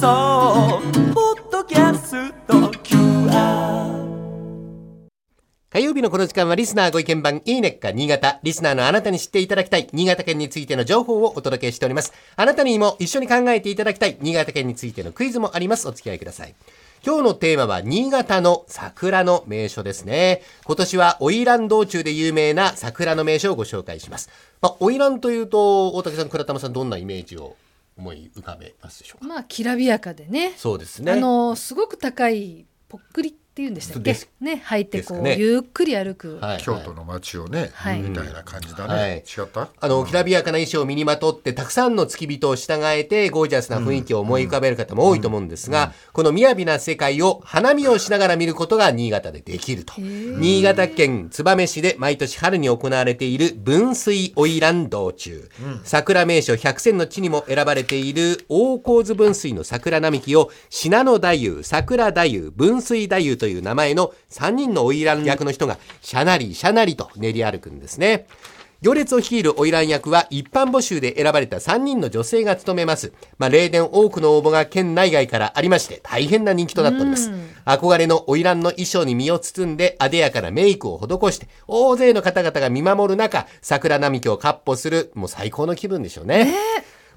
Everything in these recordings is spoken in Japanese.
送ポッドキャスト QR 火曜日のこの時間はリスナーご意見番いいねっか新潟。リスナーのあなたに知っていただきたい新潟県についての情報をお届けしております。あなたにも一緒に考えていただきたい新潟県についてのクイズもあります。お付き合いください。今日のテーマは新潟の桜の名所ですね。今年は花魁道中で有名な桜の名所をご紹介します。まあ、花魁というと、大竹さん、倉玉さん、どんなイメージを？思い浮かべますでしょうか？まあきらびやかでねそうですね。あのすごく高いぽっくりっていうんでしたっけ？です。ね履いてこう、ね。ゆっくり歩く、はい京都の街をね、はい。みたいな感じだね、はい。違った？あの、きらびやかな衣装を身にまとって、たくさんの付き人を従えて、ゴージャスな雰囲気を思い浮かべる方も多いと思うんですが、この雅な世界を花見をしながら見ることが新潟でできると。新潟県燕市で毎年春に行われている分水花魁道中。桜名所百選の地にも選ばれている大河津分水の桜並木を信濃太夫、桜太夫、分水太夫という名前の3人の花魁役の人が、しゃなりしゃなりと練り歩くんですね。行列を率いる花魁役は一般募集で選ばれた3人の女性が務めます。まあ、例年多くの応募が県内外からありまして、大変な人気となっております。憧れの花魁の衣装に身を包んで、艶やかなメイクを施して、大勢の方々が見守る中、桜並木を闊歩する、もう最高の気分でしょうね。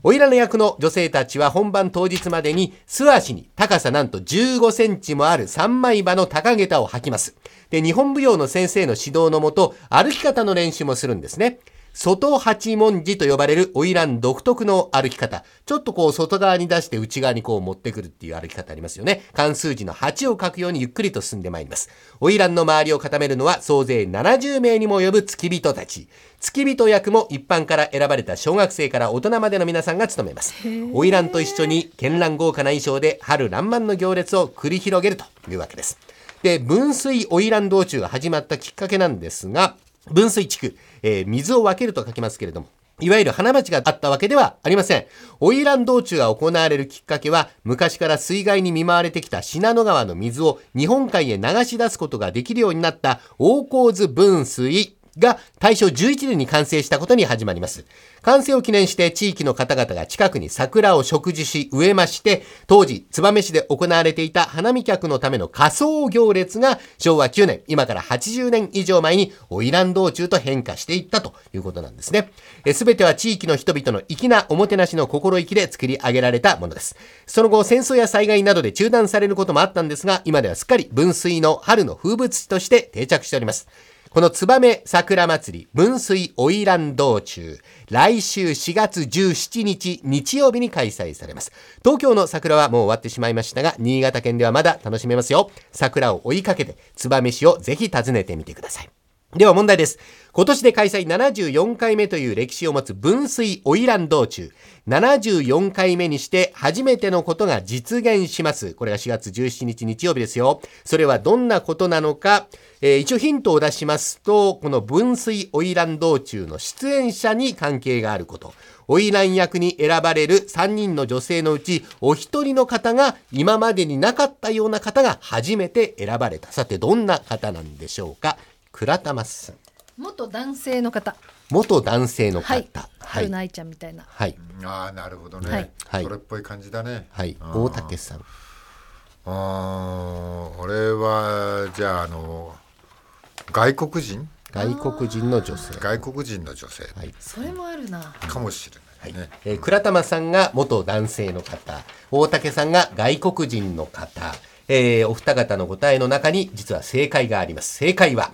おいらの役の女性たちは本番当日までに素足に高さなんと15センチもある三枚刃の高下駄を履きます。で、日本舞踊の先生の指導のもと、歩き方の練習もするんですね。外八文字と呼ばれる花魁独特の歩き方。ちょっとこう外側に出して内側にこう持ってくるっていう歩き方ありますよね。漢数字の8を書くようにゆっくりと進んでまいります。花魁の周りを固めるのは総勢70名にも及ぶ付き人たち。付き人役も一般から選ばれた小学生から大人までの皆さんが務めます。花魁と一緒に絢爛豪華な衣装で春爛漫の行列を繰り広げるというわけです。で、分水花魁道中が始まったきっかけなんですが、分水地区、えー水を分けると書きますけれども、いわゆる花街があったわけではありません。花魁道中が行われるきっかけは、昔から水害に見舞われてきた信濃川の水を日本海へ流し出すことができるようになった大河津分水が大正11年に完成したことに始まります。完成を記念して地域の方々が近くに桜を植樹し植えまして、当時燕市で行われていた花見客のための仮装行列が昭和9年、今から80年以上前に花魁道中と変化していったということなんですね。すべては地域の人々の粋なおもてなしの心意気で作り上げられたものです。その後、戦争や災害などで中断されることもあったんですが、今ではすっかり分水の春の風物詩として定着しております。このツバメ桜祭り分水花魁道中、来週4月17日日曜日に開催されます。東京の桜はもう終わってしまいましたが、新潟県ではまだ楽しめますよ。桜を追いかけて、ツバメ市をぜひ訪ねてみてください。では問題です。今年で開催74回目という歴史を持つ分水花魁道中。74回目にして初めてのことが実現します。これが4月17日日曜日ですよ。それはどんなことなのか、えー一応ヒントを出しますと、この分水花魁道中の出演者に関係があること。花魁役に選ばれる3人の女性のうち、お一人の方が今までになかったような方が初めて選ばれた。さて、どんな方なんでしょうか倉玉さん。元男性の方元男性の方。はいはい春。菜愛ちゃんみたいなはい。ああなるほどね、はいはいそれっぽい感じだねはい。大竹さん。あー俺はじゃああの外国人？外国人の女性。外国人の女性はい。それもあるなかもしれないね、えー倉玉さんが元男性の方、大竹さんが外国人の方、えーお二方の答えの中に実は正解があります。正解は、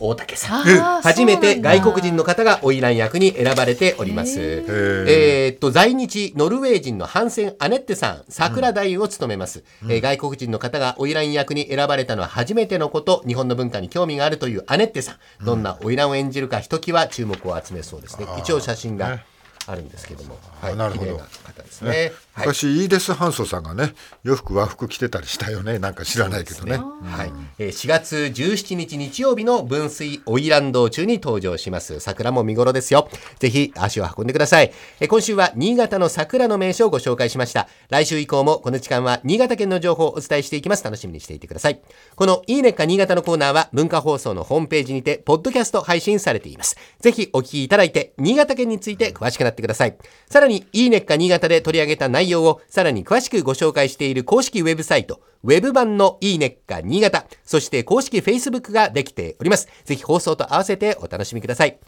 大竹さん。初めて外国人の方が花魁役に選ばれております。へえーっと、在日ノルウェー人のハンセン・アネッテさん、桜大を務めます。えー外国人の方が花魁役に選ばれたのは初めてのこと、日本の文化に興味があるというアネッテさん。どんな花魁を演じるか、ひときわ注目を集めそうですね。一応写真があるんですけども。はい、なるほど綺麗な方ですね。はい昔イーデス・ハンソさんがね洋服和服着てたりしたよねなんか知らないけどねはい、えー4月17日日曜日の分水花魁道中に登場します。桜も見頃ですよ。ぜひ足を運んでください。えー今週は新潟の桜の名所をご紹介しました。来週以降もこの時間は新潟県の情報をお伝えしていきます。楽しみにしていてください。このいいねっか新潟のコーナーは文化放送のホームページにてポッドキャスト配信されています。ぜひお聞きいただいて新潟県について詳しくなってください。さらにいいねっか新潟で取り上げた内容内容をさらに詳しくご紹介している公式ウェブサイト、ウェブ版のいいねっか新潟、そして公式 Facebook ができております。ぜひ放送と合わせてお楽しみください。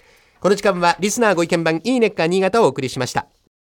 この時間はリスナーご意見番いいねっか新潟をお送りしました。